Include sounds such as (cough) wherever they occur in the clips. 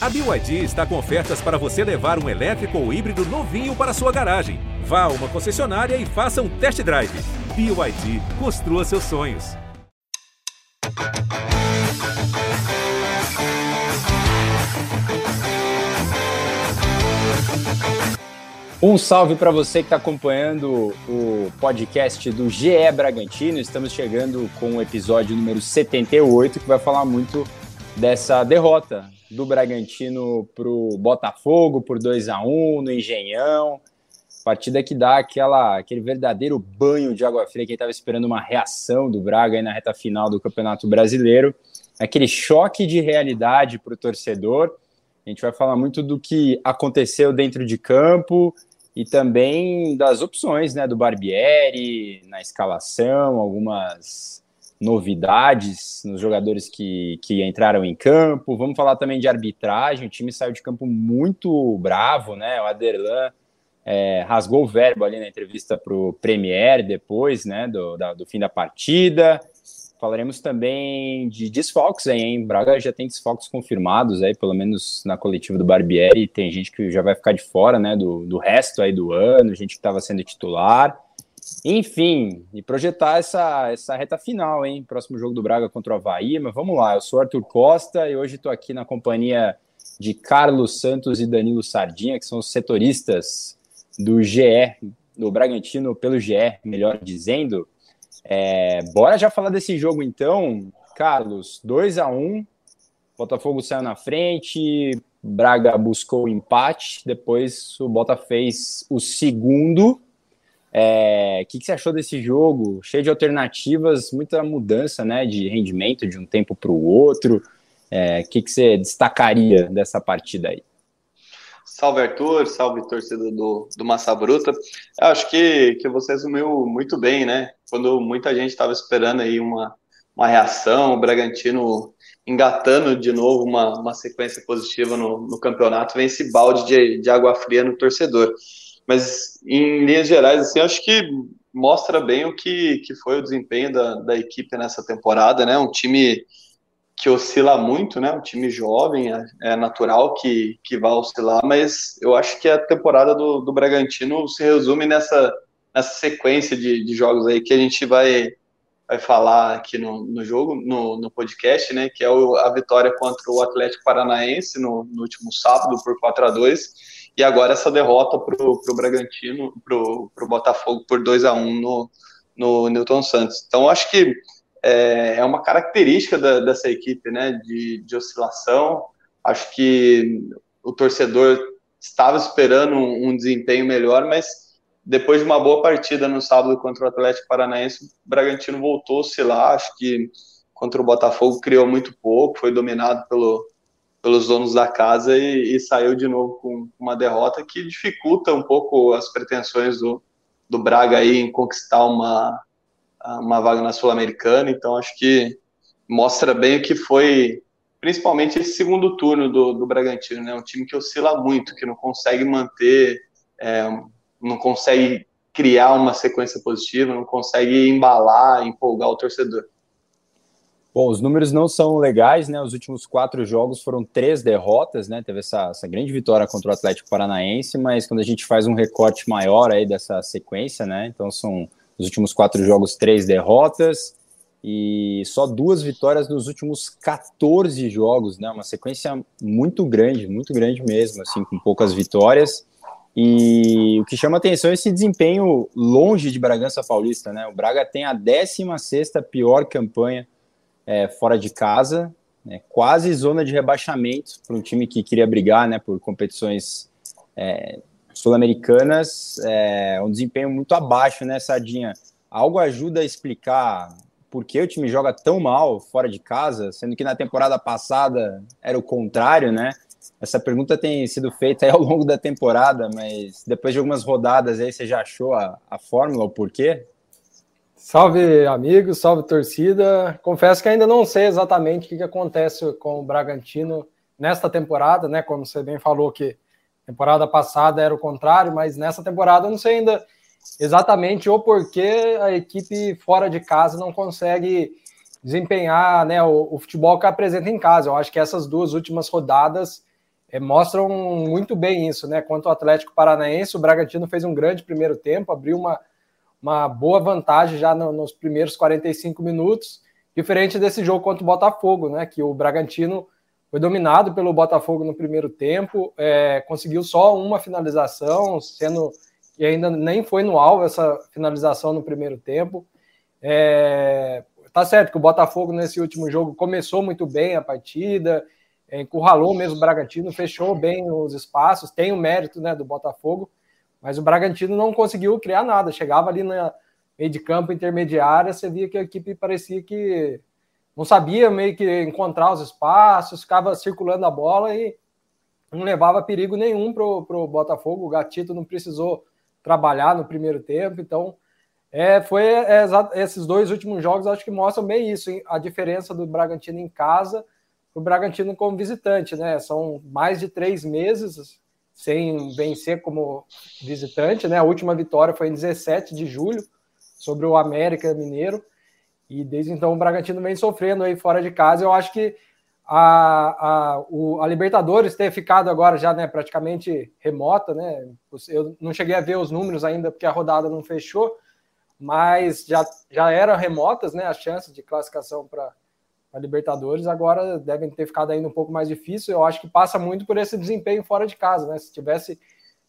A BYD está com ofertas para você levar um elétrico ou híbrido novinho para sua garagem. Vá a uma concessionária e faça um test drive. BYD, construa seus sonhos. Um salve para você que está acompanhando o podcast do GE Bragantino. Estamos chegando com o episódio número 78, que vai falar muito dessa derrota do Bragantino para o Botafogo por 2 a 1 no Engenhão. Partida que dá aquela, aquele verdadeiro banho de água fria. Quem estava esperando uma reação do Braga aí na reta final do Campeonato Brasileiro. Aquele choque de realidade para o torcedor. A gente vai falar muito do que aconteceu dentro de campo e também das opções né, do Barbieri na escalação, algumas novidades nos jogadores que, que entraram em campo. Vamos falar também de arbitragem. O time saiu de campo muito bravo, né? O Aderlan é, rasgou o verbo ali na entrevista para o Premier depois, né? Do, da, do fim da partida. Falaremos também de desfalques aí, hein? Braga já tem desfalques confirmados aí, pelo menos na coletiva do Barbieri. Tem gente que já vai ficar de fora, né? Do, do resto aí do ano, gente que estava sendo titular. Enfim, e projetar essa, essa reta final, hein? Próximo jogo do Braga contra o Havaí. Mas vamos lá, eu sou Arthur Costa e hoje estou aqui na companhia de Carlos Santos e Danilo Sardinha, que são os setoristas do GE, do Bragantino pelo GE, melhor dizendo. É, bora já falar desse jogo então, Carlos. 2 a 1 Botafogo saiu na frente, Braga buscou o empate, depois o Bota fez o segundo. O é, que, que, você achou desse jogo? Cheio de alternativas, muita mudança né, de rendimento de um tempo para o outro. O é, que, que você destacaria dessa partida aí? Salve Arthur, salve torcida do, do Massa Bruta. Eu acho que, que você resumiu muito bem, né? Quando muita gente estava esperando aí uma, uma reação, o Bragantino engatando de novo uma, uma sequência positiva no, no campeonato, vem esse balde de, de água fria no torcedor. Mas em linhas gerais, assim, acho que mostra bem o que, que foi o desempenho da, da equipe nessa temporada, né? Um time que oscila muito, né? Um time jovem, é, é, natural que, que vá oscilar, mas eu acho que a temporada do, do Bragantino se resume nessa, nessa sequência de, de jogos aí que a gente vai, vai falar aqui no, no jogo, no, no podcast, né? Que é o, a vitória contra o Atlético Paranaense no, no último sábado por 4 a 2 e agora essa derrota para o Bragantino, para o Botafogo por 2 a 1 no, no Newton Santos. Então acho que é, é uma característica da, dessa equipe, né, de, de oscilação. Acho que o torcedor estava esperando um, um, desempenho melhor, mas depois de uma boa partida no sábado contra o Atlético Paranaense, o Bragantino voltou a oscilar. Acho que contra o Botafogo criou muito pouco, foi dominado pelo, pelos donos da casa e, e, saiu de novo com uma derrota que dificulta um pouco as pretensões do, do Braga aí em conquistar uma, uma vaga na Sul-Americana, então acho que mostra bem o que foi, principalmente esse segundo turno do, do Bragantino, né? Um time que oscila muito, que não consegue manter, é, não consegue criar uma sequência positiva, não consegue embalar, empolgar o torcedor. Bom, os números não são legais, né? Os últimos quatro jogos foram três derrotas, né? Teve essa, essa grande vitória contra o Atlético Paranaense, mas quando a gente faz um recorte maior aí dessa sequência, né? Então são nos últimos quatro jogos, três derrotas e só duas vitórias nos últimos 14 jogos, né? Uma sequência muito grande, muito grande mesmo, assim, com poucas vitórias. E o que chama atenção é esse desempenho longe de Bragança Paulista, né? O Braga tem a 16 pior campanha é, fora de casa, né? quase zona de rebaixamento para um time que queria brigar né, por competições é, sul-americanas, é um desempenho muito abaixo, né, Sardinha? Algo ajuda a explicar por que o time joga tão mal fora de casa, sendo que na temporada passada era o contrário, né? Essa pergunta tem sido feita ao longo da temporada, mas depois de algumas rodadas aí, você já achou a, a fórmula, o porquê? Salve, amigos, salve, torcida. Confesso que ainda não sei exatamente o que, acontece com o Bragantino nesta temporada, né? Como você bem falou que Temporada passada era o contrário, mas nessa temporada eu não sei ainda exatamente o porquê a equipe fora de casa não consegue desempenhar né, o, o, futebol que apresenta em casa. Eu acho que essas duas últimas rodadas é, mostram muito bem isso, né? Quanto ao Atlético Paranaense, o Bragantino fez um grande primeiro tempo, abriu uma, uma boa vantagem já no, nos primeiros 45 minutos, diferente desse jogo contra o Botafogo, né? Que o Bragantino foi dominado pelo Botafogo no primeiro tempo, é, conseguiu só uma finalização, sendo que ainda nem foi no alvo essa finalização no primeiro tempo. É, tá certo que o Botafogo nesse último jogo começou muito bem a partida, é, encurralou mesmo o Bragantino, fechou bem os espaços, tem o mérito né, do Botafogo, mas o Bragantino não conseguiu criar nada. Chegava ali na meio de campo intermediária, você via que a equipe parecia que não sabia meio que encontrar os espaços, ficava circulando a bola e não levava perigo nenhum para o Botafogo. O Gatito não precisou trabalhar no primeiro tempo, então é, foi é, esses dois últimos jogos acho que mostram bem isso, hein? a diferença do Bragantino em casa o Bragantino como visitante, né? São mais de três meses sem vencer como visitante, né? A última vitória foi em 17 de julho sobre o América Mineiro e desde então o Bragantino vem sofrendo aí fora de casa. Eu acho que a, a, o, a Libertadores ter ficado agora já né, praticamente remota, né? Eu não cheguei a ver os números ainda porque a rodada não fechou, mas já, já eram remotas né, as chances de classificação para a Libertadores, agora devem ter ficado ainda um pouco mais difícil. Eu acho que passa muito por esse desempenho fora de casa, né? Se tivesse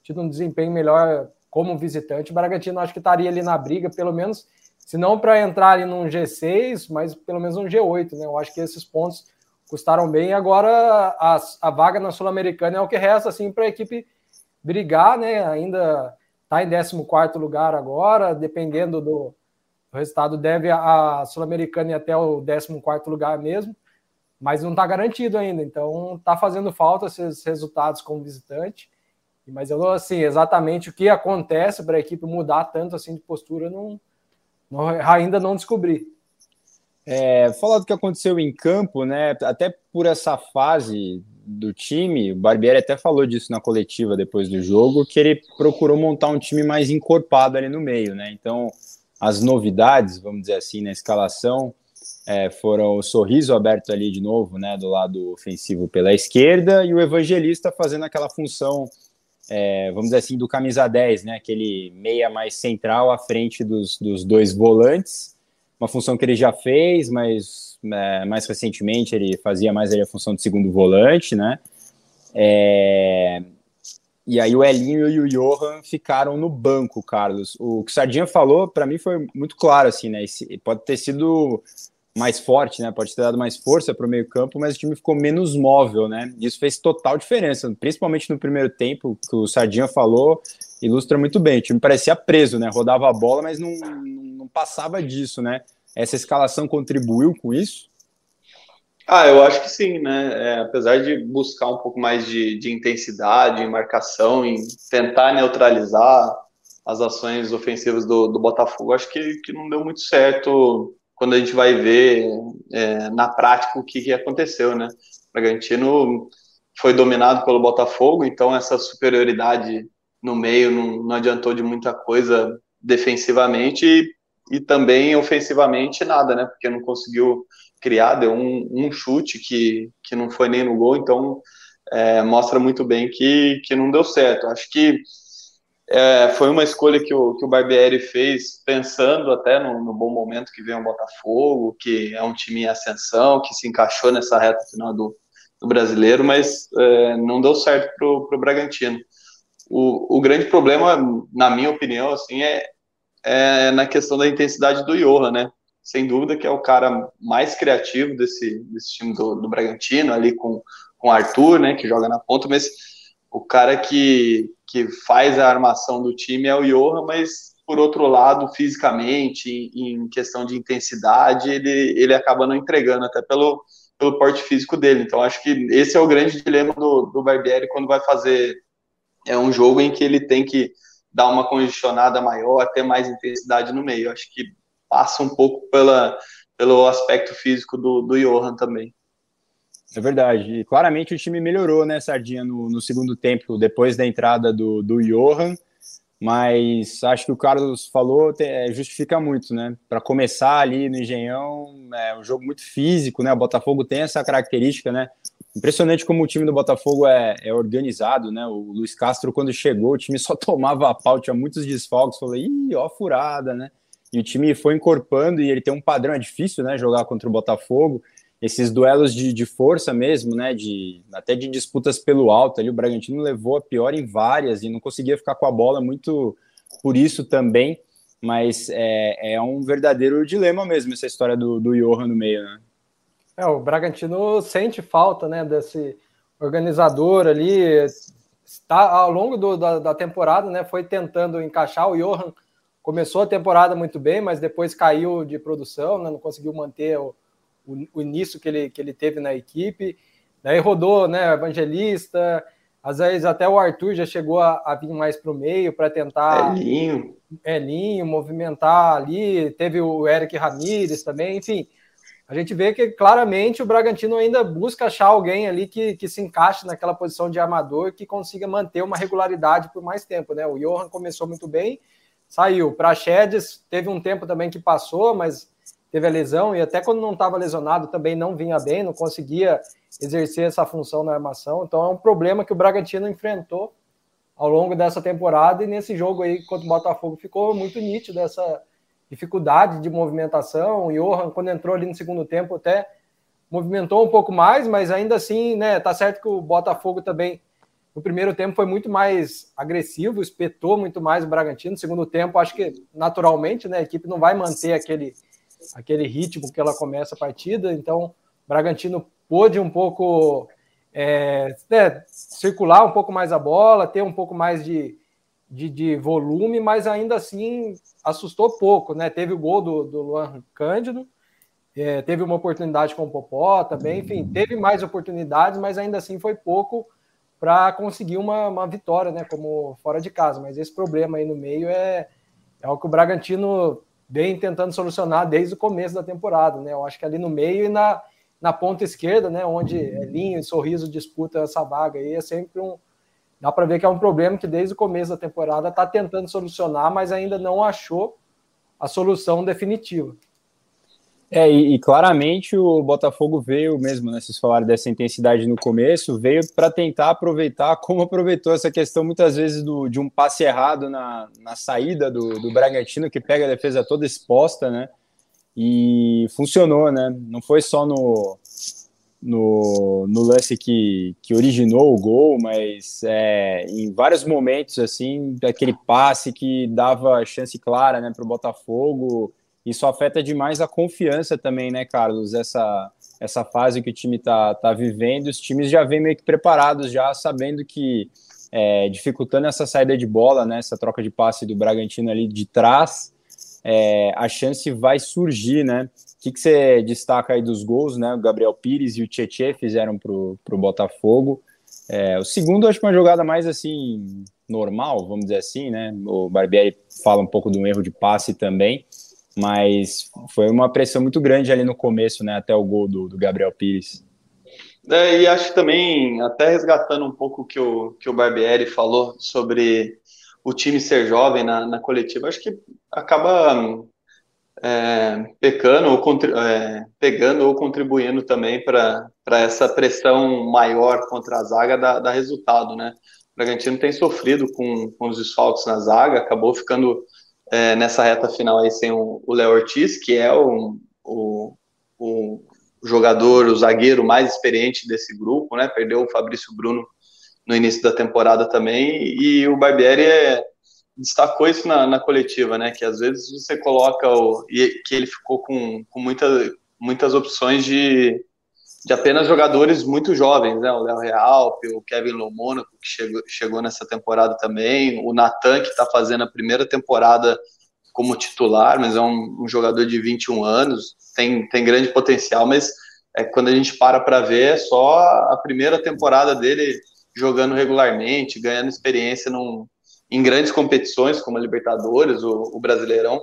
tido um desempenho melhor como visitante, o Bragantino acho que estaria ali na briga, pelo menos, se não para entrar ali num G6, mas pelo menos um G8, né? Eu acho que esses pontos custaram bem. Agora a, a vaga na Sul-Americana é o que resta assim para a equipe brigar, né? Ainda está em 14 lugar agora, dependendo do, o resultado deve a Sul-Americana ir até o 14 lugar mesmo, mas não está garantido ainda. Então está fazendo falta esses resultados como visitante. Mas eu assim, exatamente o que acontece para a equipe mudar tanto assim de postura, não, não ainda não descobri. É, falar do que aconteceu em campo, né? Até por essa fase do time, o Barbieri até falou disso na coletiva depois do jogo, que ele procurou montar um time mais encorpado ali no meio, né? Então, as novidades, vamos dizer assim, na escalação é, foram o sorriso aberto ali de novo, né, do lado ofensivo pela esquerda, e o evangelista fazendo aquela função, é, vamos dizer assim, do camisa 10, né, aquele meia mais central à frente dos, dos dois volantes, uma função que ele já fez, mas é, mais recentemente ele fazia mais ali a função de segundo volante, né, é, e aí o Elinho e o Johan ficaram no banco, Carlos. O que o Sardinha falou, para mim, foi muito claro, assim, né? Esse, pode ter sido mais forte, né? Pode ter dado mais força para o meio-campo, mas o time ficou menos móvel, né? Isso fez total diferença, principalmente no primeiro tempo, que o Sardinha falou, ilustra muito bem. O time parecia preso, né? Rodava a bola, mas não, não passava disso, né? Essa escalação contribuiu com isso? Ah, eu acho que sim, né? É, apesar de buscar um pouco mais de, de intensidade em marcação, em tentar neutralizar as ações ofensivas do, do Botafogo, acho que, que não deu muito certo quando a gente vai ver é, na prática o que, que aconteceu, né? O Bragantino foi dominado pelo Botafogo, então essa superioridade no meio não, não adiantou de muita coisa defensivamente e, e também ofensivamente nada, né? Porque não conseguiu criar, deu um, um chute que, que não foi nem no gol, então é, mostra muito bem que, que não deu certo. Acho que é, foi uma escolha que o, que o Barbieri fez pensando até no, no, bom momento que vem o Botafogo, que é um time em ascensão, que se encaixou nessa reta final do, do brasileiro, mas é, não deu certo para o Bragantino. O, o grande problema, na minha opinião, assim, é, é na questão da intensidade do Johan, né? Sem dúvida que é o cara mais criativo desse, desse time do, do Bragantino, ali com, com o Arthur, né, que joga na ponta, mas o cara que, que faz a armação do time é o Johan, mas por outro lado, fisicamente, em, questão de intensidade, ele, ele acaba não entregando, até pelo, pelo porte físico dele. Então, acho que esse é o grande dilema do, do Barbieri quando vai fazer é um jogo em que ele tem que dar uma congestionada maior, ter mais intensidade no meio. Acho que passa um pouco pela, pelo aspecto físico do, do Johan também. É verdade. E claramente o time melhorou, né, Sardinha, no, no segundo tempo, depois da entrada do, do Johan. mas acho que o Carlos falou é, justifica muito, né? Para começar ali no Engenhão, é um jogo muito físico, né? O Botafogo tem essa característica, né? Impressionante como o time do Botafogo é, é organizado, né? O Luiz Castro, quando chegou, o time só (laughs) tomava a pau, tinha muitos desfalques. Falei, ih, ó, furada, né? E o time foi encorpando e ele tem um padrão, é difícil, né? Jogar contra o Botafogo esses duelos de, de força mesmo, né, de até de disputas pelo alto, ali o Bragantino levou a pior em várias e não conseguia ficar com a bola muito por isso também, mas é, é um verdadeiro dilema mesmo essa história do, do Johan no meio, né? É, o Bragantino sente falta, né, desse organizador ali, está ao longo do, da, da temporada, né, foi tentando encaixar o Johan, começou a temporada muito bem, mas depois caiu de produção, né, não conseguiu manter o o, o, início que ele, que ele teve na equipe. Daí rodou, né, Evangelista, às vezes até o Arthur já chegou a, a vir mais para o meio para tentar. Elinho. Elinho, movimentar ali. Teve o Eric Ramírez também, enfim. A gente vê que claramente o Bragantino ainda busca achar alguém ali que, que se encaixe naquela posição de armador que consiga manter uma regularidade por mais tempo, né? O Johan começou muito bem, saiu. Para Chedes teve um tempo também que passou, mas teve a lesão e até quando não estava lesionado também não vinha bem, não conseguia exercer essa função na armação. Então é um problema que o Bragantino enfrentou ao longo dessa temporada e nesse jogo aí contra o Botafogo ficou muito nítido essa dificuldade de movimentação. O Johan, quando entrou ali no segundo tempo, até movimentou um pouco mais, mas ainda assim, né, tá certo que o Botafogo também no primeiro tempo foi muito mais agressivo, espetou muito mais o Bragantino. No segundo tempo, acho que naturalmente, né, a equipe não vai manter aquele aquele ritmo que ela começa a partida. Então, Bragantino pôde um pouco é, né, circular um pouco mais a bola, ter um pouco mais de, de, de, volume, mas ainda assim assustou pouco. Né? Teve o gol do, do Luan Cândido, é, teve uma oportunidade com o Popó também, enfim, teve mais oportunidades, mas ainda assim foi pouco para conseguir uma, uma vitória, né? Como fora de casa. Mas esse problema aí no meio é, é o que o Bragantino vem tentando solucionar desde o começo da temporada, né? Eu acho que ali no meio e na, na ponta esquerda, né, onde Linho e Sorriso disputam essa vaga aí, é sempre um dá para ver que é um problema que desde o começo da temporada está tentando solucionar, mas ainda não achou a solução definitiva. É, e, e, claramente o Botafogo veio mesmo, né? Vocês falaram dessa intensidade no começo, veio para tentar aproveitar como aproveitou essa questão muitas vezes do, de um passe errado na, na saída do, do Bragantino, que pega a defesa toda exposta, né? E funcionou, né? Não foi só no, no, no lance que, que originou o gol, mas é, em vários momentos, assim, aquele passe que dava chance clara né, para o Botafogo isso afeta demais a confiança também, né, Carlos? Essa, essa fase que o time está tá vivendo, os times já vêm meio que preparados, já sabendo que é, dificultando essa saída de bola, né, essa troca de passe do Bragantino ali de trás, é, a chance vai surgir, né? O que, você destaca aí dos gols, né? O Gabriel Pires e o Tietchan fizeram para o Botafogo. É, o segundo, acho que uma jogada mais assim, normal, vamos dizer assim, né? O Barbieri fala um pouco um erro de passe também mas foi uma pressão muito grande ali no começo, né, até o gol do, do Gabriel Pires. É, e acho também, até resgatando um pouco o que o, que o Barbieri falou sobre o time ser jovem na, na coletiva, acho que acaba é, pecando ou é, pegando ou contribuindo também para essa pressão maior contra a zaga da, da resultado, né? O Bragantino tem sofrido com, com os desfalques na zaga, acabou ficando é, nessa reta final aí sem o Léo Ortiz, que é o, o, o, jogador, o zagueiro mais experiente desse grupo, né? Perdeu o Fabrício Bruno no início da temporada também, e o Barbieri é, destacou isso na, na, coletiva, né? Que às vezes você coloca o. e que ele ficou com, com muita, muitas opções de de apenas jogadores muito jovens, né? O Léo Real, o Kevin Lomônaco, que chegou, chegou nessa temporada também, o Natan, que está fazendo a primeira temporada como titular, mas é um, um, jogador de 21 anos, tem, tem grande potencial, mas é, quando a gente para para ver, é só a primeira temporada dele jogando regularmente, ganhando experiência num, em grandes competições, como a Libertadores, o, o Brasileirão.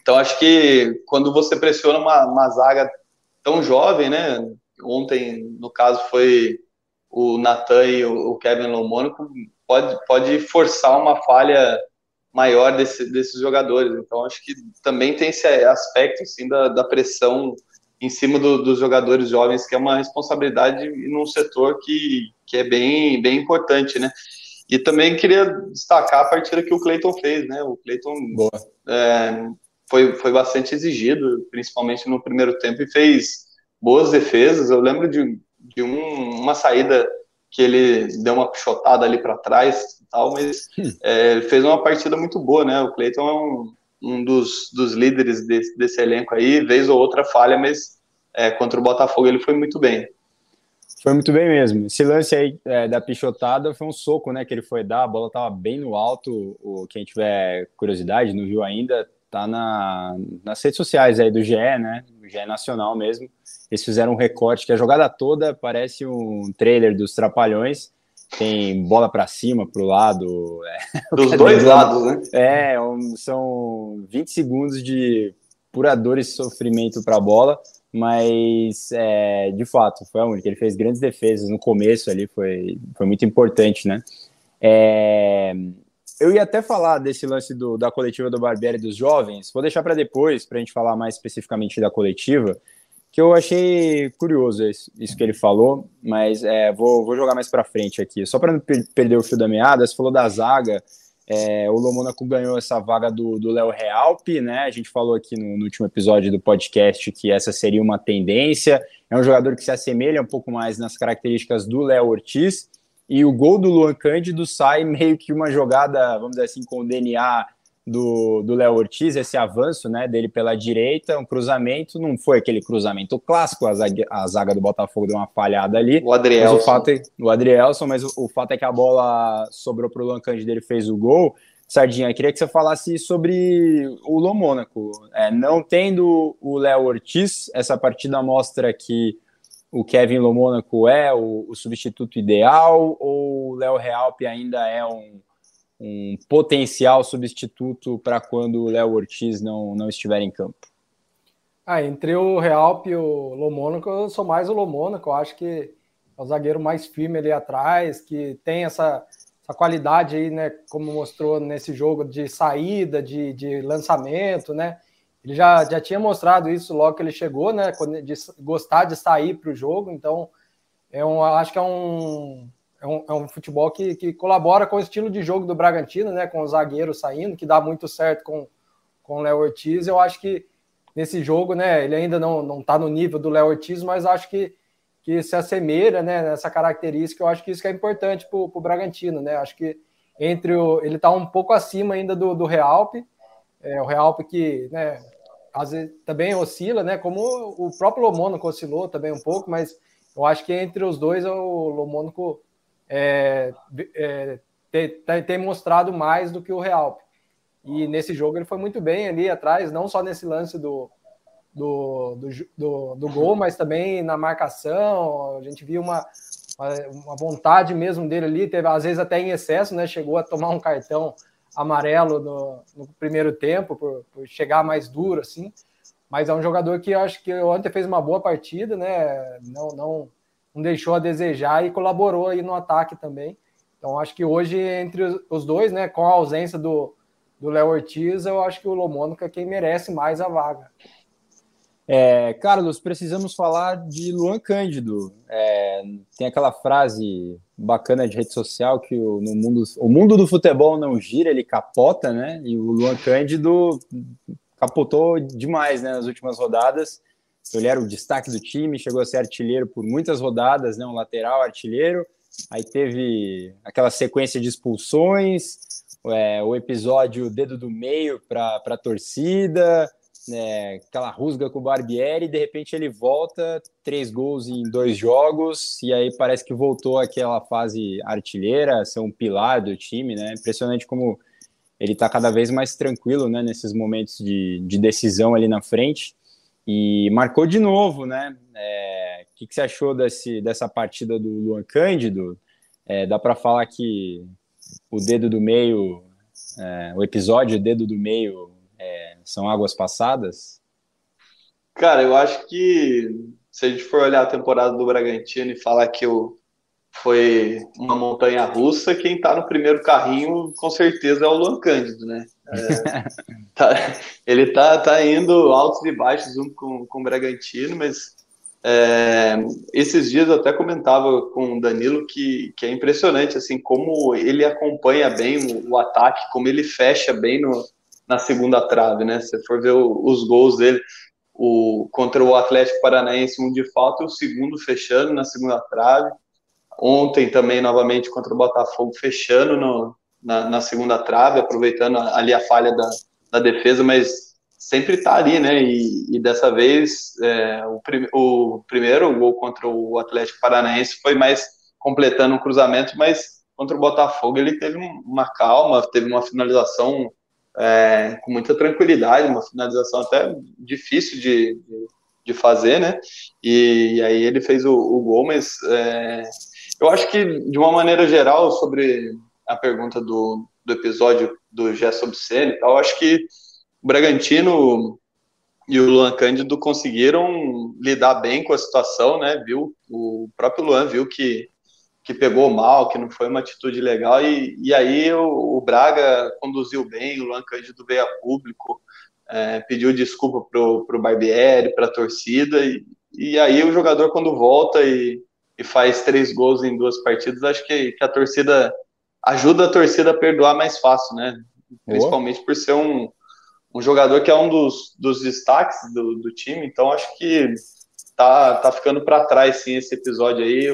Então, acho que quando você pressiona uma, uma zaga tão jovem, né? Ontem, no caso, foi o Natan e o Kevin Lomônico, pode, pode forçar uma falha maior desse, desses jogadores. Então, acho que também tem esse aspecto assim, da, da pressão em cima do, dos jogadores jovens, que é uma responsabilidade num setor que, que é bem, bem importante, né? E também queria destacar a partida que o Cleiton fez, né? O Cleiton é, foi, foi bastante exigido, principalmente no primeiro tempo, e fez boas defesas. Eu lembro de, de um, uma saída que ele deu uma pichotada ali para trás, tal, mas hum. é, ele fez uma partida muito boa, né? O Cleiton é um, um dos, dos líderes desse, desse elenco aí, vez ou outra falha, mas é, contra o Botafogo ele foi muito bem. Foi muito bem mesmo. Esse lance aí é, da pichotada foi um soco, né, que ele foi dar, a bola tava bem no alto. O, quem tiver curiosidade, não viu ainda, tá na, nas redes sociais aí do GE, né, do GE Nacional mesmo. Eles fizeram um recorte que a jogada toda parece um trailer dos Trapalhões. Tem bola para cima, para o lado. É, (laughs) dos dois lados, né? É, um, são 20 segundos de pura dor e sofrimento para a bola mas é, de fato foi a única. Ele fez grandes defesas no começo ali, foi, foi muito importante, né? É, eu ia até falar desse lance do, da coletiva do Barbieri dos jovens, vou deixar para depois, para a gente falar mais especificamente da coletiva, que eu achei curioso isso, isso que ele falou, mas é, vou, vou jogar mais para frente aqui. Só para não per perder o fio da meada, você falou da zaga. É, o Lomonaco ganhou essa vaga do Léo Realp, né? A gente falou aqui no, no, último episódio do podcast que essa seria uma tendência. É um jogador que se assemelha um pouco mais nas características do Léo Ortiz. E o gol do Luan Cândido sai meio que uma jogada, vamos dizer assim, com o DNA do Léo Ortiz, esse avanço né, dele pela direita, um cruzamento, não foi aquele cruzamento clássico, a zaga, a zaga do Botafogo deu uma falhada ali. O Adrielson. Mas o, fato é, o Adrielson, mas o, o, fato é que a bola sobrou para o Luan Cândido, ele fez o gol. Sardinha, queria que você falasse sobre o Lomônaco. É, não tendo o Léo Ortiz, essa partida mostra que o Kevin Lomônaco é o, o substituto ideal ou o Léo Realpe ainda é um um potencial substituto para quando o Léo Ortiz não, não estiver em campo? Ah, entre o Realp e o Lomônaco, eu sou mais o Lomônaco. Eu acho que é o zagueiro mais firme ali atrás, que tem essa, essa qualidade aí, né? Como mostrou nesse jogo de saída, de, de lançamento, né? Ele já, já tinha mostrado isso logo que ele chegou, né? De gostar de sair para o jogo. Então, é um, acho que é um, é um, é um futebol que, que colabora com o estilo de jogo do Bragantino, né? Com o zagueiro saindo, que dá muito certo com, com o Léo Ortiz. Eu acho que nesse jogo, né? Ele ainda não, não tá no nível do Léo Ortiz, mas acho que, que se assemelha, né? Nessa característica, eu acho que isso que é importante para o Bragantino, né? Acho que entre o, ele está um pouco acima ainda do, do Realp, é, o Realp que, né? Às vezes também oscila, né? Como o próprio Lomônico oscilou também um pouco, mas eu acho que entre os dois o Lomônico é, é, tem, mostrado mais do que o Real. E nesse jogo ele foi muito bem ali atrás, não só nesse lance do, do, do, do, do gol, mas também na marcação. A gente viu uma, uma vontade mesmo dele ali, teve às vezes até em excesso, né? Chegou a tomar um cartão amarelo no, no primeiro tempo, por, por, chegar mais duro, assim. Mas é um jogador que eu acho que ontem fez uma boa partida, né? Não, não, não deixou a desejar e colaborou aí no ataque também. Então acho que hoje entre os dois, né, com a ausência do Léo Ortiz, eu acho que o Lomônica é quem merece mais a vaga. É, Carlos, precisamos falar de Luan Cândido. É, tem aquela frase bacana de rede social que o, no mundo, o mundo do futebol não gira, ele capota, né? E o Luan Cândido capotou demais né, nas últimas rodadas. Ele era o destaque do time, chegou a ser artilheiro por muitas rodadas, né? Um lateral artilheiro. Aí teve aquela sequência de expulsões, é, o episódio dedo do meio para a torcida, né, aquela rusga com o Barbieri, de repente ele volta, três gols em dois jogos, e aí parece que voltou aquela fase artilheira, ser um pilar do time, né? Impressionante como ele está cada vez mais tranquilo, né, nesses momentos de, de decisão ali na frente e marcou de novo, né? É, o que, que, você achou desse, dessa partida do Luan Cândido? É, dá para falar que o dedo do meio, é, o episódio dedo do meio é, são águas passadas? Cara, eu acho que se a gente for olhar a temporada do Bragantino e falar que o, foi uma montanha russa. Quem está no primeiro carrinho, com certeza, é o Luan Cândido, né? É, (laughs) tá, ele tá, tá indo altos e baixos junto com, com o Bragantino, mas é, esses dias eu até comentava com o Danilo que, que é impressionante assim como ele acompanha bem o, o ataque, como ele fecha bem no, na segunda trave, né? Se for ver o, os gols dele, o, contra o Atlético Paranaense, um de falta o segundo fechando na segunda trave. Ontem também, novamente, contra o Botafogo, fechando no, na, na, segunda trave, aproveitando ali a falha da, da defesa, mas sempre está ali, né? E, e dessa vez, é, o, prim, o primeiro gol contra o Atlético Paranaense foi mais completando um cruzamento, mas contra o Botafogo ele teve uma calma, teve uma finalização é, com muita tranquilidade, uma finalização até difícil de, de, fazer, né? E, e, aí ele fez o, o gol, mas é, eu acho que, de uma maneira geral, sobre a pergunta do, do episódio do Gerson Obscene tal, eu acho que o Bragantino e o Luan Cândido conseguiram lidar bem com a situação, né? Viu, o próprio Luan viu que que pegou mal, que não foi uma atitude legal, e, e aí o, o Braga conduziu bem, o Luan Cândido veio a público, é, pediu desculpa pro, pro Barbieri, pra torcida, e, e aí o jogador quando volta e, e faz três gols em duas partidas, acho que, que a torcida ajuda a torcida a perdoar mais fácil, né? Principalmente por ser um, um jogador que é um dos, dos destaques do, do time, então acho que tá, tá ficando para trás sim esse episódio aí.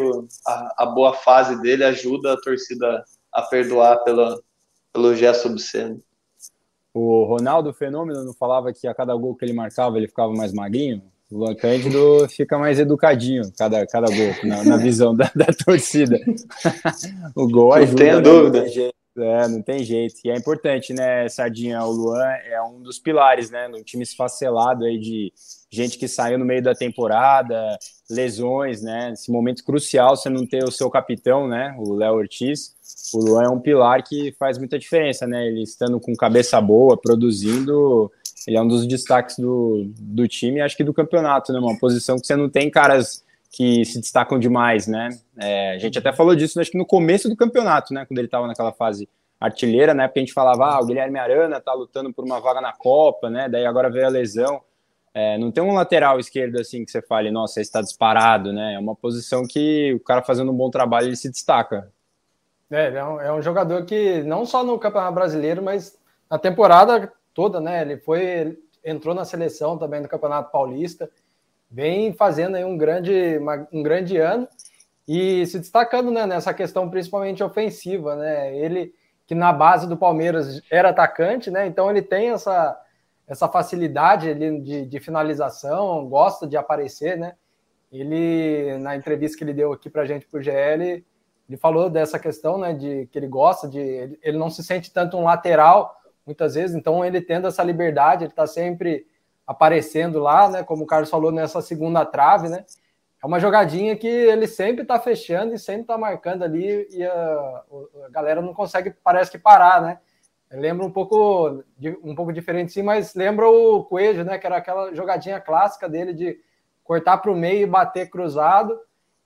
A, a, boa fase dele ajuda a torcida a perdoar pela, pelo gesto obsceno. O Ronaldo Fenômeno não falava que a cada gol que ele marcava ele ficava mais magrinho? O Luan Cândido fica mais educadinho cada, cada gol, na, na visão da, da torcida. (laughs) o gol ajuda. Não tenha né? dúvida. É, não tem jeito. E é importante, né, Sardinha? O Luan é um dos pilares, né? No time esfacelado aí de gente que saiu no meio da temporada, lesões, né? Esse momento crucial, você não ter o seu capitão, né? O Léo Ortiz. O Luan é um pilar que faz muita diferença, né? Ele estando com cabeça boa, produzindo, ele é um dos destaques do, do time, acho que do campeonato, né? Uma posição que você não tem caras que se destacam demais, né? É, a gente até falou disso, acho que no começo do campeonato, né? Quando ele estava naquela fase artilheira, né? Porque a gente falava, ah, o Guilherme Arana tá lutando por uma vaga na Copa, né? Daí agora veio a lesão. É, não tem um lateral esquerdo assim que você fale, nossa, esse está disparado, né? É uma posição que o cara fazendo um bom trabalho ele se destaca. É, é um, é um jogador que não só no Campeonato Brasileiro, mas na temporada toda, né? Ele foi, entrou na seleção também do Campeonato Paulista vem fazendo aí um grande, uma, um grande ano e se destacando né, nessa questão principalmente ofensiva, né? Ele que na base do Palmeiras era atacante, né? Então ele tem essa, essa facilidade de, de finalização, gosta de aparecer, né? Ele, na entrevista que ele deu aqui para gente, para o GL, ele falou dessa questão, né? De que ele gosta de. Ele não se sente tanto um lateral, muitas vezes, então ele tendo essa liberdade, ele está sempre aparecendo lá, né? Como o Carlos falou nessa segunda trave, né? É uma jogadinha que ele sempre está fechando e sempre está marcando ali e a, a, galera não consegue, parece que parar, né? Lembra um pouco, um pouco diferente sim, mas lembra o Coelho, né? Que era aquela jogadinha clássica dele de cortar para o meio e bater cruzado.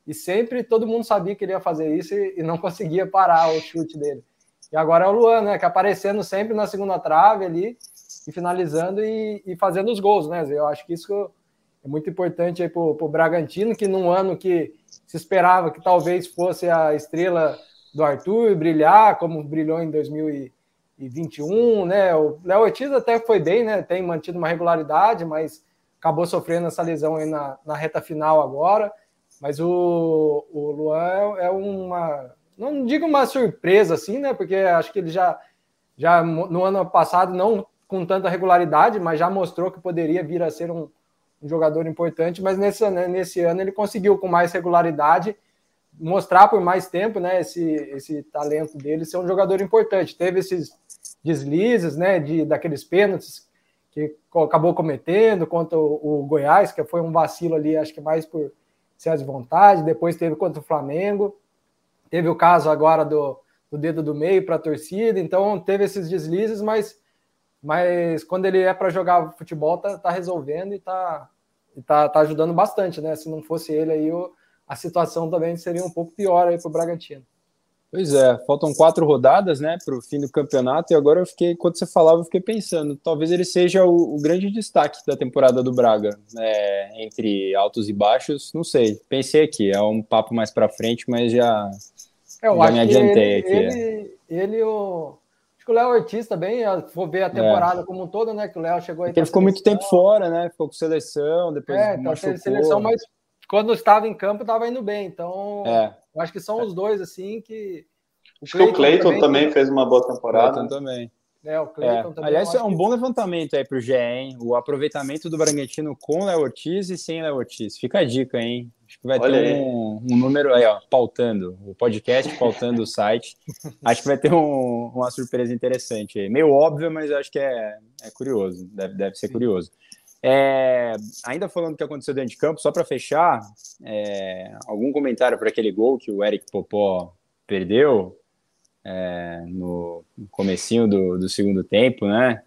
E sempre todo mundo sabia que ele ia fazer isso e, e não (laughs) conseguia parar o chute dele. E agora é o Luan, né? Que aparecendo sempre na segunda trave ali e finalizando e, e, fazendo os gols, né? Eu acho que isso é muito importante aí para o Bragantino, que num ano que se esperava que talvez fosse a estrela do Arthur brilhar, como brilhou em 2021, né? O Léo Ortiz até foi bem, né? Tem mantido uma regularidade, mas acabou sofrendo essa lesão aí na, na reta final agora. Mas o, o Luan é, é uma, não digo uma surpresa assim, né? Porque acho que ele já, já no ano passado não com tanta regularidade, mas já mostrou que poderia vir a ser um, um jogador importante. Mas nesse, né, nesse ano ele conseguiu, com mais regularidade, mostrar por mais tempo né, esse, esse talento dele ser um jogador importante. Teve esses deslizes né, de, daqueles pênaltis que acabou cometendo contra o, o Goiás, que foi um vacilo ali, acho que mais por ser de vontade. Depois teve contra o Flamengo. Teve o caso agora do, do dedo do meio para a torcida. Então teve esses deslizes, mas mas quando ele é para jogar futebol, tá, tá resolvendo e tá, e tá, tá ajudando bastante, né? Se não fosse ele aí, o, a situação também seria um pouco pior aí para o Bragantino. Pois é, faltam quatro rodadas, né, para o fim do campeonato, e agora eu fiquei, quando você falava, eu fiquei pensando, talvez ele seja o, o grande destaque da temporada do Braga, né, entre altos e baixos, não sei, pensei aqui, é um papo mais para frente, mas já, eu já me adiantei ele, aqui. Ele, é. ele o, acho que o Léo Ortiz também, for ver a temporada é. como um todo, né, que o Léo chegou aí. Porque ele ficou muito tempo fora, né, ficou com seleção, depois é, então, machucou. seleção, mas quando estava em campo estava indo bem, então... É. Eu acho que são os dois, assim, que. O acho Clayton que o Cleiton também, também, fez uma boa temporada. O também. É, o Cleiton é. também. Aliás, é um bom levantamento aí para o GE, hein? O aproveitamento do Bragantino com Léo Ortiz e sem Léo Ortiz. Fica a dica, hein? Acho que vai Olha ter um, um, número aí, ó, pautando o podcast, pautando o site. (laughs) Acho que vai ter um, uma surpresa interessante aí. Meio óbvio, mas acho que é, é curioso. Deve, deve ser curioso. É, ainda falando do que aconteceu dentro de campo, só para fechar, é, algum comentário para aquele gol que o Eric Popó perdeu é, no comecinho do, do, segundo tempo, né?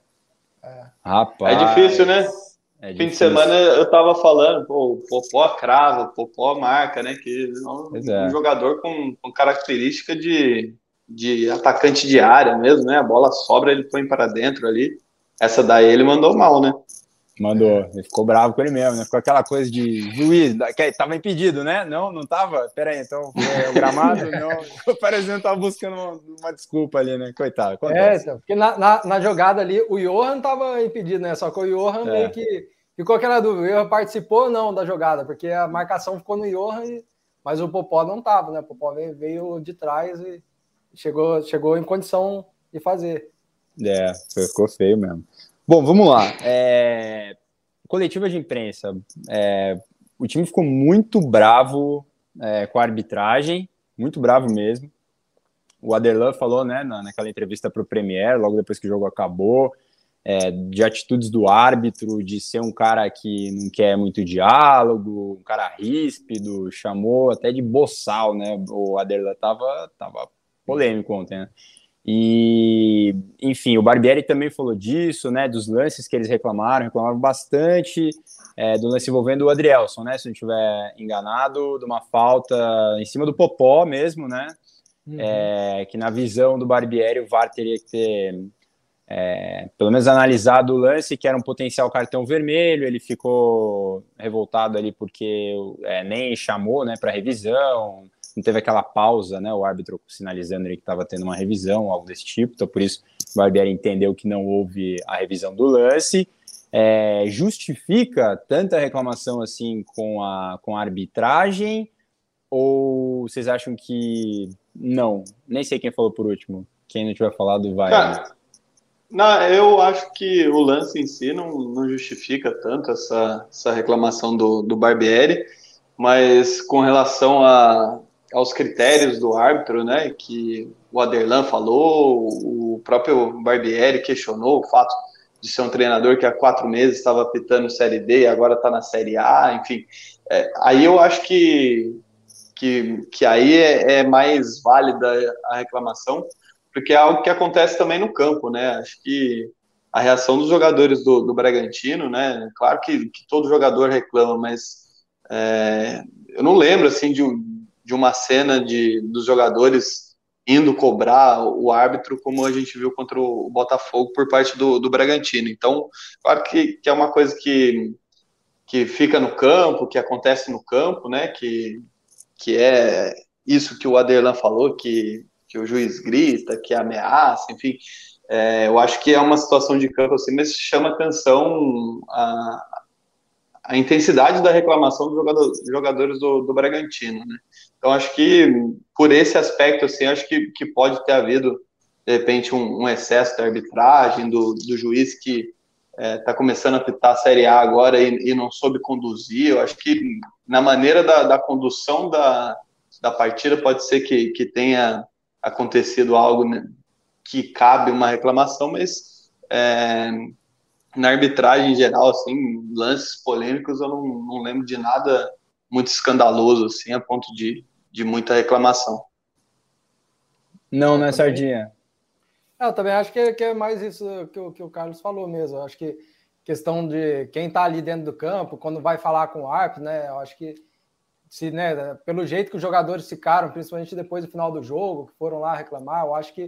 É. Rapaz. É difícil, né? É Fim de semana eu tava falando, pô, o Popó crava, o Popó marca, né? Que é um, um jogador com, com característica de, de atacante de área mesmo, né? A bola sobra, ele põe para dentro ali. Essa daí ele mandou mal, né? Mandou, ele ficou bravo com ele mesmo, né? Ficou aquela coisa de juiz, que tava impedido, né? Não, não tava? Pera aí, então, é, o gramado, (laughs) não. Parecendo tava buscando uma, uma, desculpa ali, né? Coitado. É, então, porque na, na, na, jogada ali, o Johan tava impedido, né? Só que o Johan é. meio que ficou aquela dúvida, o Johan participou ou não da jogada, porque a marcação ficou no Johan, e, mas o Popó não tava, né? O Popó veio, veio de trás e chegou, chegou em condição de fazer. É, ficou feio mesmo. Bom, vamos lá. É... Coletiva de imprensa. É... O time ficou muito bravo é, com a arbitragem, muito bravo mesmo. O Aderlan falou, né, naquela entrevista para o Premier, logo depois que o jogo acabou, é, de atitudes do árbitro, de ser um cara que não quer muito diálogo, um cara ríspido, chamou até de boçal, né? O Aderlan tava, tava polêmico ontem, né? E, enfim, o Barbieri também falou disso, né, dos lances que eles reclamaram, reclamaram bastante é, do lance envolvendo o Adrielson, né, se não estiver enganado, de uma falta em cima do Popó mesmo, né, uhum. é, que na visão do Barbieri o VAR teria que ter, é, pelo menos analisado o lance, que era um potencial cartão vermelho, ele ficou revoltado ali porque é, nem chamou, né, para revisão, não teve aquela pausa, né? O árbitro sinalizando que estava tendo uma revisão, algo desse tipo. Então, por isso, o Barbieri entendeu que não houve a revisão do lance. É, justifica tanta reclamação assim com a, com a arbitragem? Ou vocês acham que não? Nem sei quem falou por último. Quem não tiver falado vai. Cara, não, eu acho que o lance em si não, não justifica tanto essa, essa reclamação do, do Barbieri, mas com relação a, aos critérios do árbitro, né, que o Aderlan falou, o próprio Barbieri questionou o fato de ser um treinador que há quatro meses estava apitando Série D e agora está na Série A, enfim. É, aí eu acho que, que, que aí é, é, mais válida a reclamação, porque é algo que acontece também no campo, né? Acho que a reação dos jogadores do, do Bragantino, né? Claro que, que todo jogador reclama, mas é, eu não lembro assim de de uma cena de, dos jogadores indo cobrar o árbitro, como a gente viu contra o Botafogo por parte do, do Bragantino. Então, claro que, que é uma coisa que, que fica no campo, que acontece no campo, né? Que, que é isso que o Aderlan falou, que, que o juiz grita, que ameaça, enfim. É, eu acho que é uma situação de campo assim, mas chama atenção a, a intensidade da reclamação dos jogador, jogadores do, do Bragantino, né? Então, acho que por esse aspecto, assim, acho que, que pode ter havido, de repente, um, um excesso de arbitragem do, do juiz que está é, tá começando a apitar a Série A agora e, e, não soube conduzir. Eu acho que na maneira da, da condução da, da partida pode ser que, que tenha acontecido algo né, que cabe uma reclamação, mas é, na arbitragem em geral, assim, lances polêmicos, eu não, não lembro de nada muito escandaloso, assim, a ponto de, de muita reclamação. Não, né, Sardinha? É, eu também acho que, é, que é mais isso que o, que o Carlos falou mesmo. Eu acho que questão de quem está ali dentro do campo, quando vai falar com o árbitro, né? Eu acho que se, né, pelo jeito que os jogadores ficaram, principalmente depois do final do jogo, que foram lá reclamar, eu acho que,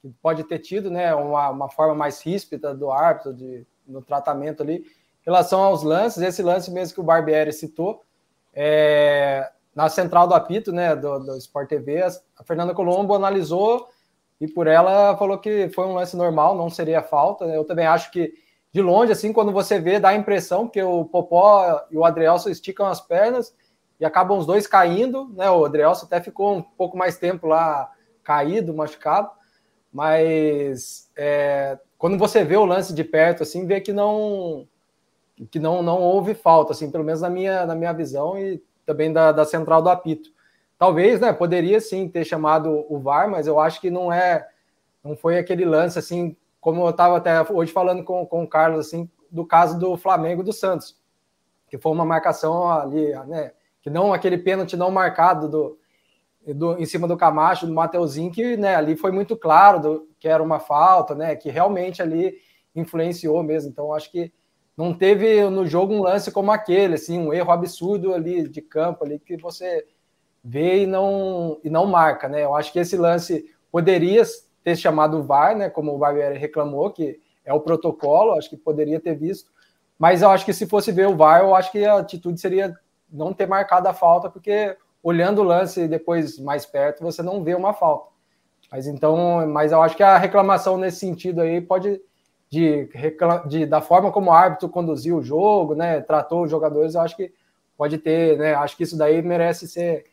que pode ter tido né, uma, uma forma mais ríspida do árbitro de, no tratamento ali. Em relação aos lances, esse lance mesmo que o Barbieri citou, é, na central do apito né, do, do Sport TV, a Fernanda Colombo analisou e por ela falou que foi um lance normal, não seria falta. Eu também acho que de longe, assim, quando você vê, dá a impressão que o Popó e o Adrielso esticam as pernas e acabam os dois caindo, né? O Adrielso até ficou um pouco mais tempo lá caído, machucado, mas é, quando você vê o lance de perto, assim, vê que não que não, não houve falta, assim, pelo menos na minha, na minha visão e também da, da central do apito. Talvez, né, poderia sim ter chamado o VAR, mas eu acho que não é, não foi aquele lance, assim, como eu estava até hoje falando com, com o Carlos, assim, do caso do Flamengo do Santos, que foi uma marcação ali, né, que não aquele pênalti não marcado do, do em cima do Camacho, do Mateuzinho, que né, ali foi muito claro do, que era uma falta, né, que realmente ali influenciou mesmo. Então, acho que não teve no jogo um lance como aquele, assim, um erro absurdo ali de campo ali que você vê e não, e não marca, né? Eu acho que esse lance poderia ter chamado o VAR, né? Como o Barbieri reclamou, que é o protocolo, acho que poderia ter visto. Mas eu acho que se fosse ver o VAR, eu acho que a atitude seria não ter marcado a falta, porque olhando o lance depois mais perto, você não vê uma falta. Mas então, mas eu acho que a reclamação nesse sentido aí pode de, de da forma como o árbitro conduziu o jogo, né, tratou os jogadores, eu acho que pode ter, né, acho que isso daí merece ser,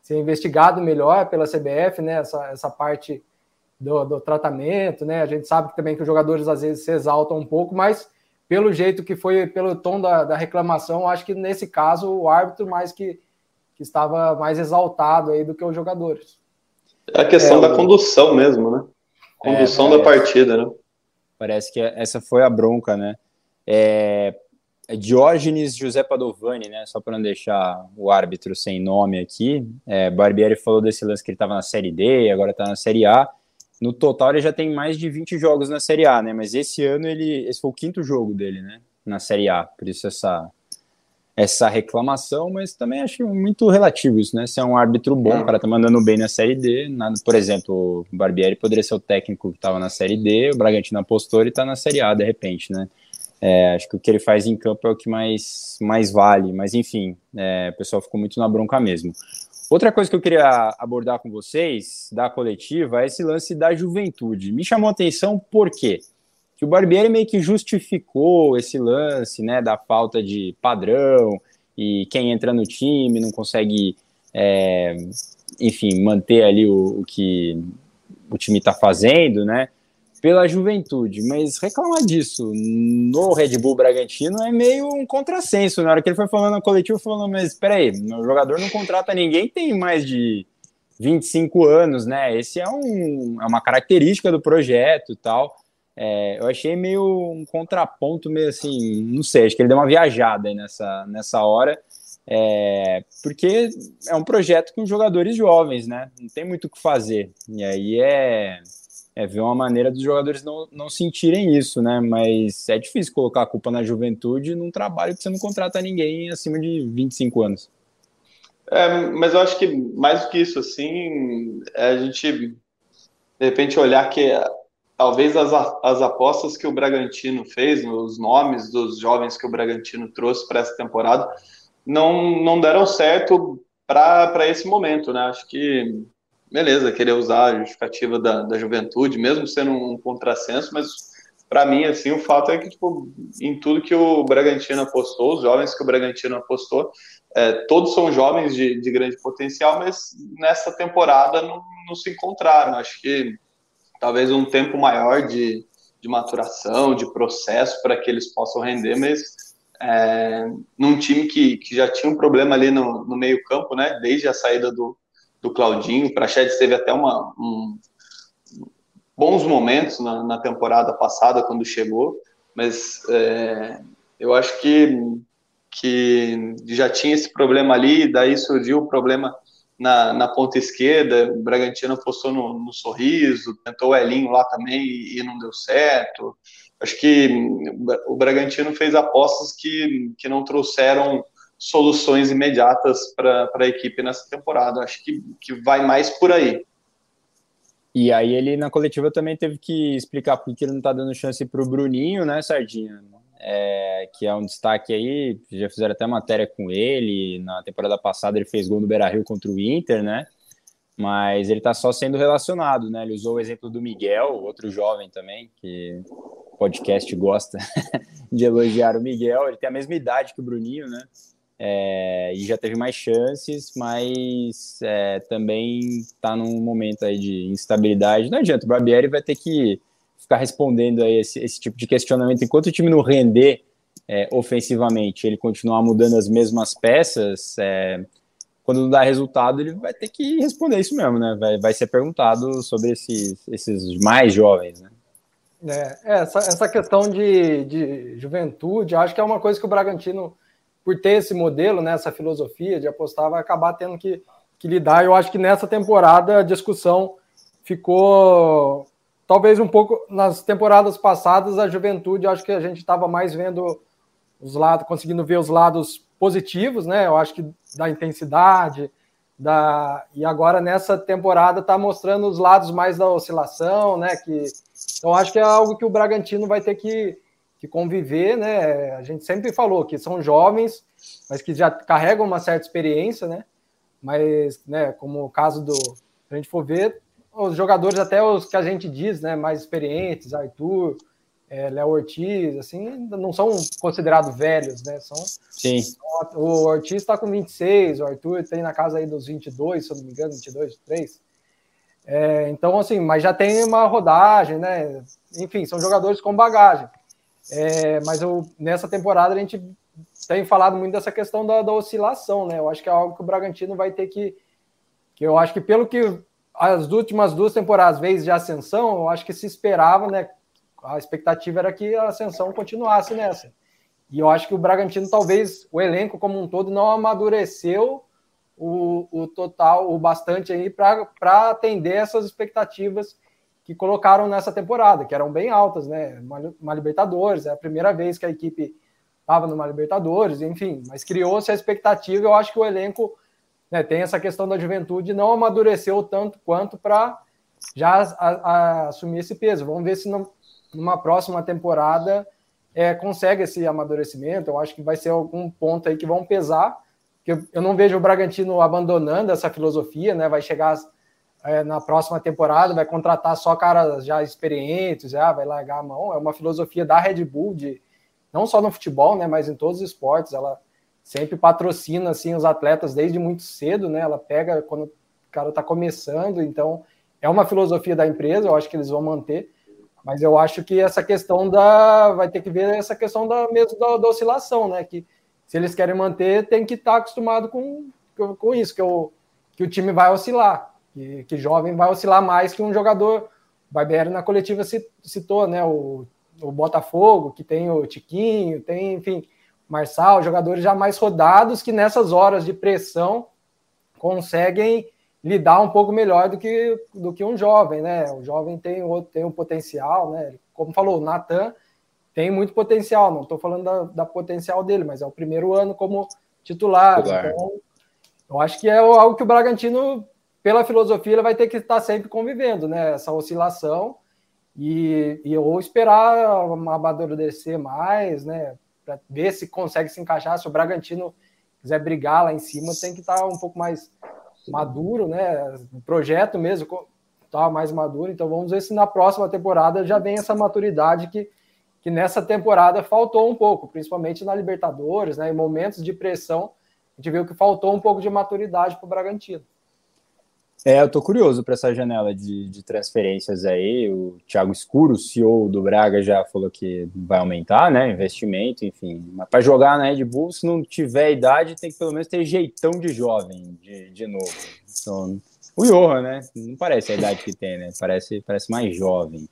ser investigado melhor pela CBF, né, essa, essa parte do, do tratamento, né, a gente sabe também que os jogadores às vezes se exaltam um pouco, mas pelo jeito que foi, pelo tom da, da reclamação, acho que nesse caso o árbitro mais que, que estava mais exaltado aí do que os jogadores. É a questão é, da condução mesmo, né? Condução é, da partida, né? Parece que essa foi a bronca, né? É, é Diógenes José Padovani, né? Só para não deixar o árbitro sem nome aqui. É, Barbieri falou desse lance que ele estava na Série D, agora está na Série A. No total, ele já tem mais de 20 jogos na Série A, né? Mas esse ano, ele, esse foi o quinto jogo dele, né? Na Série A. Por isso essa, essa reclamação, mas também acho muito relativo isso, né? Se é um árbitro bom, é. o cara tá mandando bem na Série D, nada, por exemplo, o Barbieri poderia ser o técnico que estava na Série D, o Bragantino apostou e tá na Série A de repente, né? É, acho que o que ele faz em campo é o que mais, mais vale, mas enfim, é, o pessoal ficou muito na bronca mesmo. Outra coisa que eu queria abordar com vocês, da coletiva, é esse lance da juventude. Me chamou a atenção por quê? Que o Barbieri meio que justificou esse lance, né, da falta de padrão e quem entra no time não consegue, é, enfim, manter ali o, o que o time está fazendo, né? pela juventude, mas reclamar disso no Red Bull Bragantino é meio um contrassenso. Na hora que ele foi falando na coletiva, falando, mas peraí, o jogador não contrata ninguém tem mais de 25 anos, né? Esse é, um, é uma característica do projeto e tal. É, eu achei meio um contraponto, meio assim, não sei, acho que ele deu uma viajada nessa, nessa hora, é, porque é um projeto com jogadores jovens, né? Não tem muito o que fazer. E aí é é ver uma maneira dos jogadores não, não sentirem isso, né? Mas é difícil colocar a culpa na juventude num trabalho que você não contrata ninguém acima de 25 anos. É, mas eu acho que mais do que isso, assim, é a gente de repente olhar que talvez as, as apostas que o Bragantino fez, os nomes dos jovens que o Bragantino trouxe para essa temporada, não, não deram certo para esse momento, né? Acho que beleza, querer usar a justificativa da, da juventude, mesmo sendo um contrassenso, mas para mim, assim, o fato é que, tipo, em tudo que o Bragantino apostou, os jovens que o Bragantino apostou, é, todos são jovens de, de, grande potencial, mas nessa temporada não, não, se encontraram. Acho que talvez um tempo maior de, de maturação, de processo para que eles possam render, mas é, num time que, que já tinha um problema ali no, no meio campo, né, desde a saída do, do Claudinho. O Prachedes teve até uma, um, bons momentos na, na, temporada passada, quando chegou, mas é, eu acho que, que já tinha esse problema ali, daí surgiu o problema na, na ponta esquerda, o Bragantino apostou no, no sorriso, tentou o Elinho lá também e, e não deu certo. Acho que o Bragantino fez apostas que, que não trouxeram soluções imediatas para a equipe nessa temporada. Acho que, que vai mais por aí. E aí ele na coletiva também teve que explicar por que ele não está dando chance para o Bruninho, né, Sardinha? É, que é um destaque aí, já fizeram até matéria com ele, na temporada passada ele fez gol no Beira-Rio contra o Inter, né? Mas ele está só sendo relacionado, né? Ele usou o exemplo do Miguel, outro jovem também, que o podcast gosta (laughs) de elogiar o Miguel. Ele tem a mesma idade que o Bruninho, né? é, e já teve mais chances, mas é, também está num momento aí de instabilidade. Não adianta, o Barbieri vai ter que ficar respondendo aí esse, esse tipo de questionamento. Enquanto o time não render é, ofensivamente, ele continuar mudando as mesmas peças, é, quando não dá resultado, ele vai ter que responder isso mesmo, né? Vai, vai ser perguntado sobre esses, esses mais jovens, né? É, essa, essa questão de, de juventude, acho que é uma coisa que o Bragantino por ter esse modelo, né, essa filosofia de apostar, vai acabar tendo que, que lidar. Eu acho que nessa temporada a discussão ficou talvez um pouco nas temporadas passadas a juventude acho que a gente estava mais vendo os lados conseguindo ver os lados positivos né eu acho que da intensidade da e agora nessa temporada está mostrando os lados mais da oscilação né que então acho que é algo que o Bragantino vai ter que que conviver, né? A gente sempre falou que são jovens, mas que já carregam uma certa experiência, né? Mas, né, como o caso do. Se a gente for ver, os jogadores, até os que a gente diz, né, mais experientes, Arthur, é, Léo Ortiz, assim, não são considerados velhos, né? São, Sim. O Ortiz está com 26, o Arthur tem na casa aí dos 22, se eu não me engano, 22, 23. É, então, assim, mas já tem uma rodagem, né? Enfim, são jogadores com bagagem. É, mas eu, nessa temporada a gente tem falado muito dessa questão da, da, oscilação, né? Eu acho que é algo que o Bragantino vai ter que. que eu acho que pelo que as últimas duas temporadas vezes de ascensão, eu acho que se esperava, né? A expectativa era que a ascensão continuasse nessa. E eu acho que o Bragantino, talvez, o elenco como um todo, não amadureceu o, o total, o bastante aí para atender essas expectativas que colocaram nessa temporada, que eram bem altas, né? Uma, uma Libertadores, é a primeira vez que a equipe estava numa Libertadores, enfim, mas criou-se a expectativa. Eu acho que o elenco né, tem essa questão da juventude, não amadureceu tanto quanto para já a, a, assumir esse peso. Vamos ver se numa próxima temporada é, consegue esse amadurecimento. Eu acho que vai ser algum ponto aí que vão pesar. Que eu, eu não vejo o Bragantino abandonando essa filosofia, né? Vai chegar é, na próxima temporada vai contratar só caras já experientes, já vai largar a mão. É uma filosofia da Red Bull de não só no futebol, né, mas em todos os esportes. Ela sempre patrocina assim os atletas desde muito cedo, né? Ela pega quando o cara está começando, então é uma filosofia da empresa. Eu acho que eles vão manter, mas eu acho que essa questão da vai ter que ver essa questão da mesmo da, da oscilação, né? Que se eles querem manter, tem que estar tá acostumado com, com isso, que o, que o time vai oscilar que, que jovem vai oscilar mais que um jogador. O Barbieri na coletiva citou, né? O, o Botafogo, que tem o Tiquinho, tem, enfim, Marçal, jogadores já mais rodados que nessas horas de pressão conseguem lidar um pouco melhor do que, do que um jovem, né? O jovem tem o tem um potencial, né? Como falou, o Natan tem muito potencial, não estou falando da, da, potencial dele, mas é o primeiro ano como titular. Então, eu acho que é algo que o Bragantino pela filosofia, ele vai ter que estar sempre convivendo, né? Essa oscilação e, e ou esperar amadurecer mais, né? Para ver se consegue se encaixar. Se o Bragantino quiser brigar lá em cima, tem que estar um pouco mais maduro, né? O projeto mesmo tá mais maduro. Então vamos ver se na próxima temporada já vem essa maturidade que, que nessa temporada faltou um pouco, principalmente na Libertadores, né? Em momentos de pressão, a gente viu que faltou um pouco de maturidade para o Bragantino. É, eu tô curioso para essa janela de, de, transferências aí. O Thiago Escuro, CEO do Braga, já falou que vai aumentar, né? Investimento, enfim. Mas para jogar na Red Bull, se não tiver idade, tem que pelo menos ter jeitão de jovem de, de novo. Então, o Johan, né? Não parece a idade que tem, né? Parece, parece mais jovem.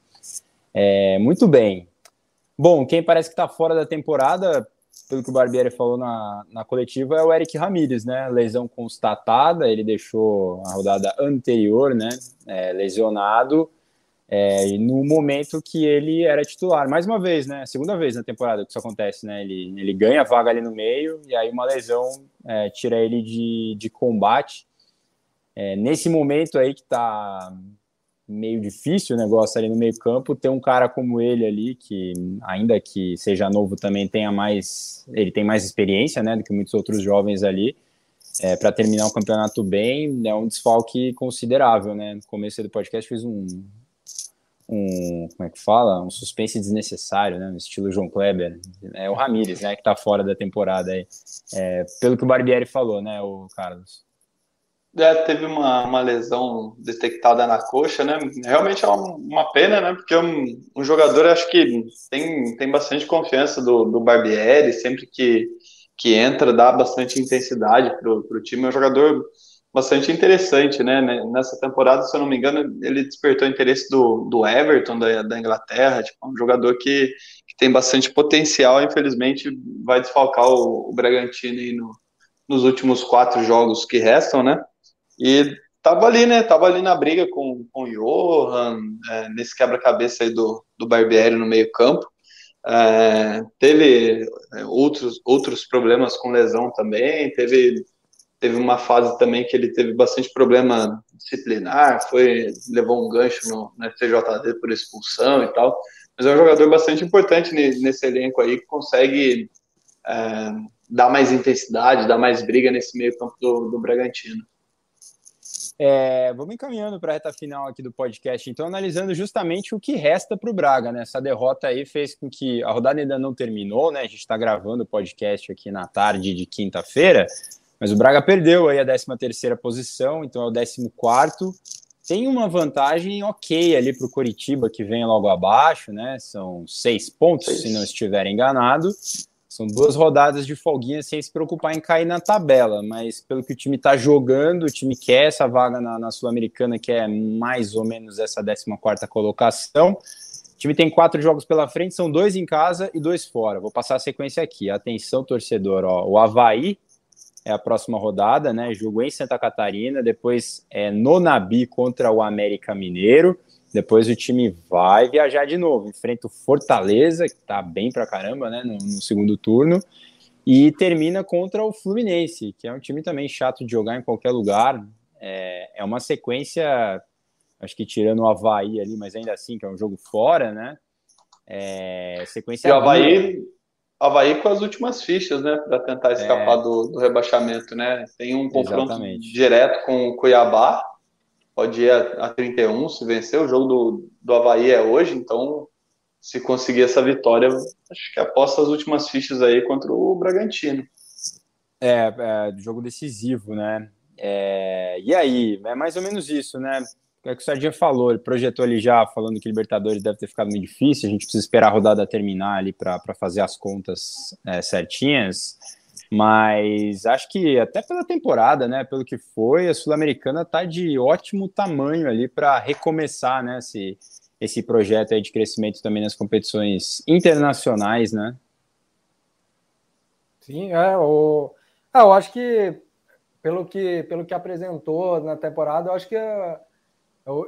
É, muito bem. Bom, quem parece que está fora da temporada, pelo que o Barbieri falou na, na coletiva, é o Eric Ramírez, né? Lesão constatada, ele deixou a rodada anterior, né? É, lesionado. É, no momento que ele era titular, mais uma vez, né? Segunda vez na temporada que isso acontece, né? Ele, ele ganha a vaga ali no meio e aí uma lesão é, tira ele de, de combate. É, nesse momento aí que tá meio difícil o negócio ali no meio campo, ter um cara como ele ali, que ainda que seja novo também tenha mais, ele tem mais experiência, né, do que muitos outros jovens ali, é, para terminar o campeonato bem, é um desfalque considerável, né, no começo do podcast fiz um, um, como é que fala, um suspense desnecessário, né, no estilo João Kleber, é o Ramires, né, que tá fora da temporada aí, é, pelo que o Barbieri falou, né, o Carlos. É, teve uma, uma lesão detectada na coxa, né? Realmente é uma, uma pena, né? Porque um, um jogador, acho que tem, tem bastante confiança do, do Barbieri, sempre que, que entra, dá bastante intensidade para o time. É um jogador bastante interessante, né? Nessa temporada, se eu não me engano, ele despertou interesse do, do Everton, da, da Inglaterra. Tipo, um jogador que, que tem bastante potencial, infelizmente vai desfalcar o, o Bragantino no, nos últimos quatro jogos que restam, né? E tava ali, né? Tava ali na briga com, com o Johan, é, nesse quebra-cabeça aí do, do Barbieri no meio-campo. É, teve é, outros, outros problemas com lesão também, teve, teve uma fase também que ele teve bastante problema disciplinar, foi levou um gancho no, no FTJD por expulsão e tal, mas é um jogador bastante importante nesse elenco aí, que consegue é, dar mais intensidade, dar mais briga nesse meio campo do, do Bragantino. É, vamos encaminhando para a reta final aqui do podcast, então, analisando justamente o que resta para o Braga, né? Essa derrota aí fez com que a rodada ainda não terminou, né? A gente está gravando o podcast aqui na tarde de quinta-feira, mas o Braga perdeu aí a 13 terceira posição, então é o 14 quarto. Tem uma vantagem ok ali para o Coritiba, que vem logo abaixo, né? São seis pontos, seis. se não estiver enganado. São duas rodadas de folguinha sem se preocupar em cair na tabela, mas pelo que o time está jogando, o time quer essa vaga na, na Sul-Americana, que é mais ou menos essa 14 colocação. O time tem quatro jogos pela frente, são dois em casa e dois fora. Vou passar a sequência aqui. Atenção, torcedor. Ó. O Havaí é a próxima rodada, né? Jogo em Santa Catarina, depois é no Nabi contra o América Mineiro. Depois o time vai viajar de novo, enfrenta o Fortaleza, que tá bem pra caramba, né, no, no, segundo turno, e termina contra o Fluminense, que é um time também chato de jogar em qualquer lugar. É, é uma sequência, acho que tirando o Havaí ali, mas ainda assim, que é um jogo fora, né? É, sequência. E o Havaí, Havaí com as últimas fichas, né, para tentar escapar é... do, do, rebaixamento, né? Tem um confronto Exatamente. direto com o Cuiabá pode ir a, a 31 se vencer. O jogo do, do Havaí é hoje, então se conseguir essa vitória, acho que aposta as últimas fichas aí contra o Bragantino. É, é jogo decisivo, né? É, e aí, é mais ou menos isso, né? É o que o Sardinha falou, ele projetou ali já falando que Libertadores deve ter ficado muito difícil, a gente precisa esperar a rodada terminar ali para fazer as contas é, certinhas. Mas acho que até pela temporada, né, pelo que foi, a Sul-Americana está de ótimo tamanho ali para recomeçar, né, esse, esse projeto aí de crescimento também nas competições internacionais, né? Sim, é, o... Ah, eu acho que pelo que pelo que apresentou na temporada, eu acho que é,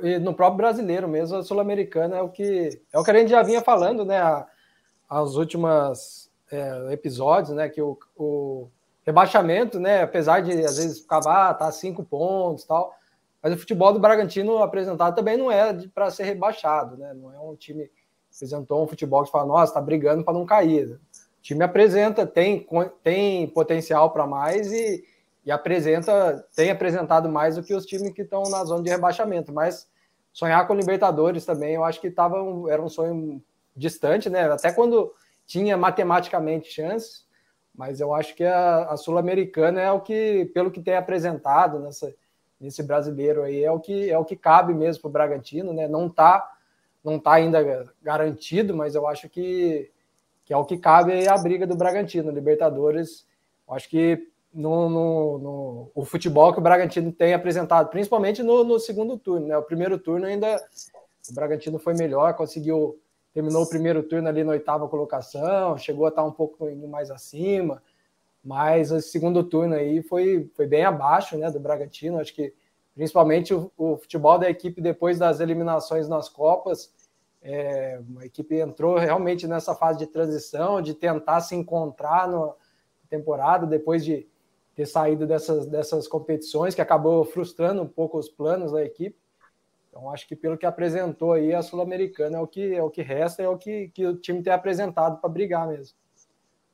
é no próprio brasileiro mesmo, a Sul-Americana é o que é o que a gente já vinha falando, né, as últimas é, episódios, né? Que o, o, rebaixamento, né? Apesar de às vezes ah, tá cinco pontos tal, mas o futebol do Bragantino apresentado também não é para ser rebaixado, né? Não é um time que apresentou um futebol que fala, nossa, tá brigando para não cair. O time apresenta, tem, tem potencial para mais e, e apresenta, tem apresentado mais do que os times que estão na zona de rebaixamento, mas sonhar com Libertadores também, eu acho que tava um, era um sonho distante, né? Até quando tinha matematicamente chances, mas eu acho que a, a Sul-Americana é o que, pelo que tem apresentado nessa, nesse brasileiro aí, é o que é o que cabe mesmo para o Bragantino, né? Não está não tá ainda garantido, mas eu acho que, que é o que cabe a briga do Bragantino, Libertadores. Acho que no, no, no, o futebol que o Bragantino tem apresentado, principalmente no, no segundo turno, né? O primeiro turno ainda o Bragantino foi melhor, conseguiu terminou o primeiro turno ali na oitava colocação, chegou a estar um pouco mais acima, mas o segundo turno aí foi, foi bem abaixo né, do Bragantino. Acho que principalmente o, o futebol da equipe depois das eliminações nas Copas. É, a equipe entrou realmente nessa fase de transição, de tentar se encontrar na temporada, depois de ter saído dessas, dessas competições, que acabou frustrando um pouco os planos da equipe. Então, acho que pelo que apresentou aí, a Sul-Americana é o que é o que resta, é o que, que o time tem apresentado para brigar mesmo.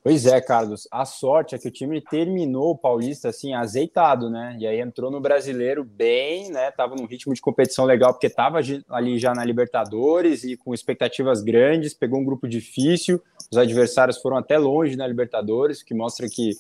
Pois é, Carlos. A sorte é que o time terminou o Paulista assim azeitado, né? E aí entrou no Brasileiro bem, né? Tava num ritmo de competição legal porque tava ali já na Libertadores e com expectativas grandes, pegou um grupo difícil. Os adversários foram até longe na Libertadores, o que mostra que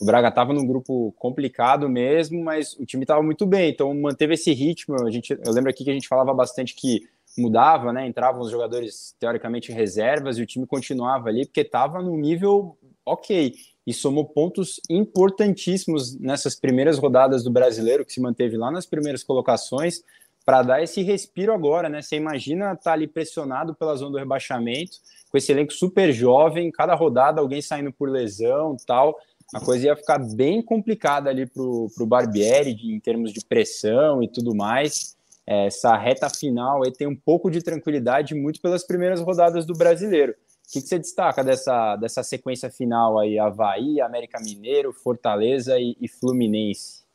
o Braga estava num grupo complicado mesmo, mas o time estava muito bem, então manteve esse ritmo. A gente, eu lembro aqui que a gente falava bastante que mudava, né? Entravam os jogadores teoricamente reservas e o time continuava ali porque estava no nível ok e somou pontos importantíssimos nessas primeiras rodadas do Brasileiro que se manteve lá nas primeiras colocações para dar esse respiro agora, né? Você imagina estar tá ali pressionado pela zona do rebaixamento, com esse elenco super jovem, cada rodada alguém saindo por lesão, tal a coisa ia ficar bem complicada ali para o Barbieri de, em termos de pressão e tudo mais. Essa reta final aí tem um pouco de tranquilidade muito pelas primeiras rodadas do brasileiro. O que, que você destaca dessa, dessa sequência final aí? Havaí, América Mineiro, Fortaleza e, e Fluminense.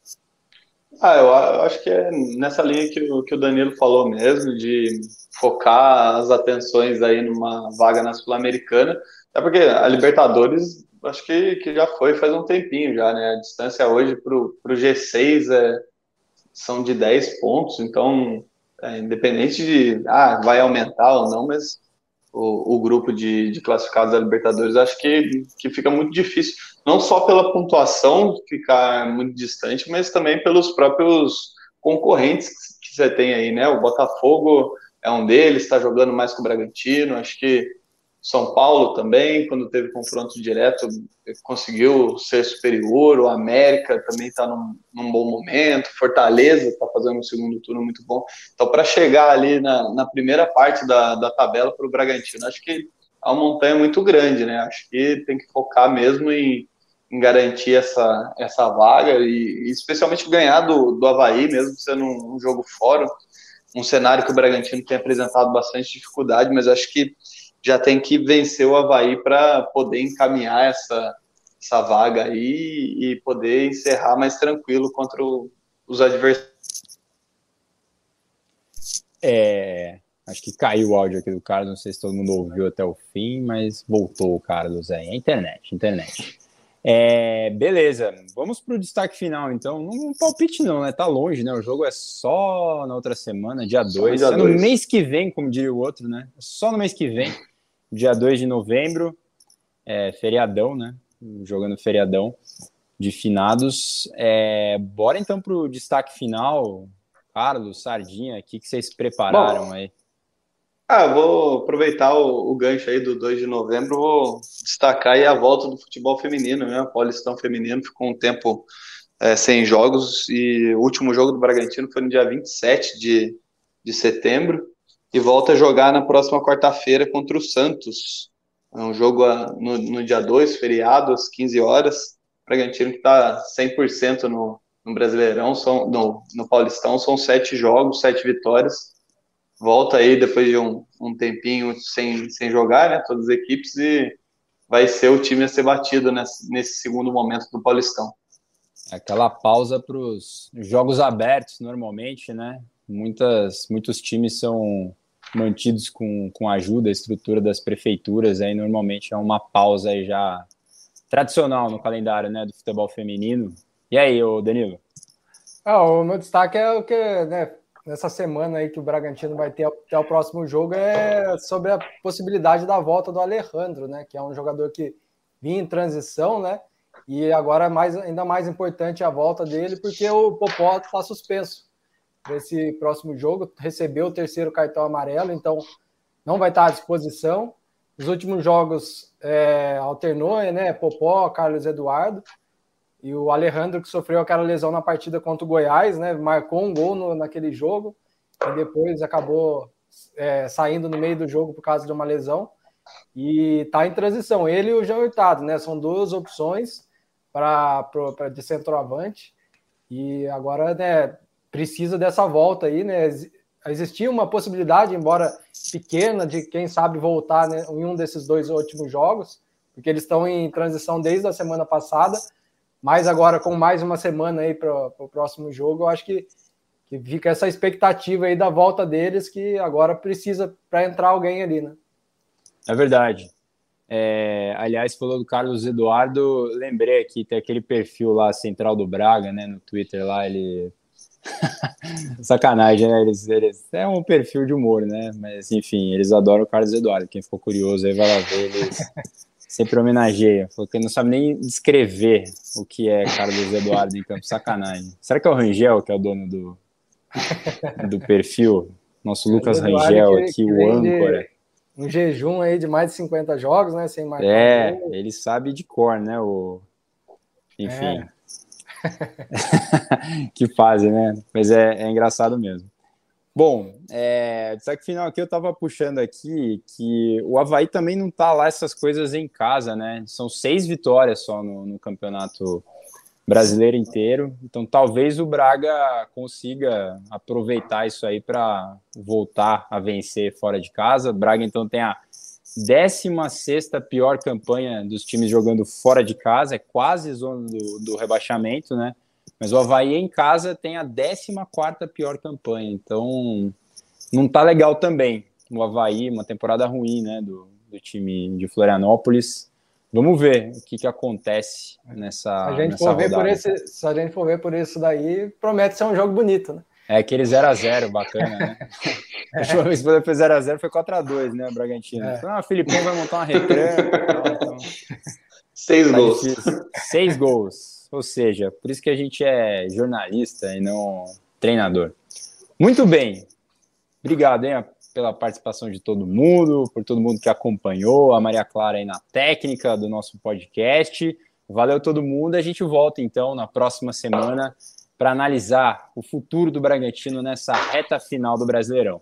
Ah, eu acho que é nessa linha que o, que o Danilo falou mesmo, de focar as atenções aí numa vaga na Sul-Americana. É porque a Libertadores acho que, que já foi faz um tempinho já, né? A distância hoje para o G6 é, são de 10 pontos, então, é, independente de ah, vai aumentar ou não, mas o, o grupo de, de, classificados da Libertadores acho que, que fica muito difícil, não só pela pontuação ficar muito distante, mas também pelos próprios concorrentes que você tem aí, né? O Botafogo é um deles, está jogando mais com o Bragantino, acho que são Paulo também, quando teve confronto direto, conseguiu ser superior. O América também está num, num, bom momento. Fortaleza está fazendo um segundo turno muito bom. Então, para chegar ali na, na, primeira parte da, da tabela para o Bragantino, acho que é uma montanha muito grande, né? Acho que tem que focar mesmo em, em garantir essa, essa vaga e, e, especialmente ganhar do, do Havaí, mesmo sendo um, um jogo fora. Um cenário que o Bragantino tem apresentado bastante dificuldade, mas acho que já tem que vencer o Havaí para poder encaminhar essa, essa vaga aí e poder encerrar mais tranquilo contra o, os adversários. É, acho que caiu o áudio aqui do Carlos, não sei se todo mundo ouviu até o fim, mas voltou o Carlos aí. É internet, internet. É, beleza, vamos para o destaque final então. Não palpite não, né? Tá longe, né? O jogo é só na outra semana, dia 2. É no mês que vem, como diria o outro, né? Só no mês que vem dia 2 de novembro, é, feriadão, né? Jogando feriadão de finados. É, bora então para o destaque final. Carlos, Sardinha, o que, que vocês prepararam Bom, aí? Ah, vou aproveitar o, o, gancho aí do 2 de novembro, vou destacar aí a volta do futebol feminino, né? O Paulistão feminino ficou um tempo é, sem jogos e o último jogo do Bragantino foi no dia 27 de, de setembro e volta a jogar na próxima quarta-feira contra o Santos. É um jogo ah, no, no dia 2, feriado, às 15 horas. O Bragantino que está 100% no, no Brasileirão, são, no, no Paulistão, são sete jogos, sete vitórias. Volta aí depois de um, um tempinho sem, sem jogar, né? Todas as equipes, e vai ser o time a ser batido nesse, nesse segundo momento do Paulistão. Aquela pausa para os jogos abertos, normalmente, né? Muitas, muitos times são mantidos com, com ajuda, a estrutura das prefeituras, aí normalmente é uma pausa já tradicional no calendário né, do futebol feminino. E aí, ô Danilo? Ah, o meu destaque é o que, né, nessa semana aí que o Bragantino vai ter até o próximo jogo é sobre a possibilidade da volta do Alejandro, né, que é um jogador que vinha em transição, né, e agora é mais, ainda mais importante a volta dele porque o Popó está suspenso esse próximo jogo, recebeu o terceiro cartão amarelo, então não vai estar à disposição. Os últimos jogos é, alternou, né? Popó, Carlos Eduardo e o Alejandro que sofreu aquela lesão na partida contra o Goiás, né? Marcou um gol no, naquele jogo e depois acabou é, saindo no meio do jogo por causa de uma lesão e está em transição. Ele e o Jean Hurtado, né? São duas opções para de centroavante e agora, né? Precisa dessa volta aí, né? Existia uma possibilidade, embora pequena, de quem sabe voltar né, em um desses dois últimos jogos, porque eles estão em transição desde a semana passada, mas agora com mais uma semana aí para o próximo jogo, eu acho que, que fica essa expectativa aí da volta deles, que agora precisa para entrar alguém ali, né? É verdade. É, aliás, falou do Carlos Eduardo, lembrei aqui, tem aquele perfil lá, Central do Braga, né, no Twitter lá, ele... (laughs) Sacanagem, né, eles, eles... É um perfil de humor, né, mas enfim, eles adoram o Carlos Eduardo, quem ficou curioso aí vai lá ver, eles (laughs) sempre homenageiam, falou que não sabe nem descrever o que é Carlos Eduardo em campo, sacanagem. Será que é o Rangel que é o dono do, do perfil? Nosso Lucas Rangel aqui, o âncora um jejum aí de mais de 50 jogos, né? Sem marcar. É, ele sabe de cor, né? O... Enfim. É. (laughs) que fase, né? Mas é, é engraçado mesmo. Bom, é, destaque final aqui eu tava puxando aqui que o Havaí também não tá lá essas coisas em casa, né? São seis vitórias só no, no campeonato brasileiro inteiro. Então, talvez o Braga consiga aproveitar isso aí para voltar a vencer fora de casa. O Braga, então, tem a 16 pior campanha dos times jogando fora de casa, é quase zona do, do rebaixamento, né? Mas o Havaí em casa tem a 14 pior campanha, então não tá legal também. O Havaí, uma temporada ruim, né, do, do time de Florianópolis. Vamos ver o que, que acontece nessa. A gente nessa for ver por esse, se a gente for ver por isso daí, promete ser um jogo bonito, né? É aquele 0x0 bacana, né? (laughs) (laughs) A última vez que foi 0x0 foi 4x2, né, Bragantino? É. Ah, o Filipão vai montar uma retranca. então... (laughs) Seis tá gols. Difícil. Seis gols. Ou seja, por isso que a gente é jornalista e não treinador. Muito bem. Obrigado, hein? pela participação de todo mundo, por todo mundo que acompanhou, a Maria Clara aí na técnica do nosso podcast. Valeu todo mundo. A gente volta então na próxima semana para analisar o futuro do Bragantino nessa reta final do Brasileirão.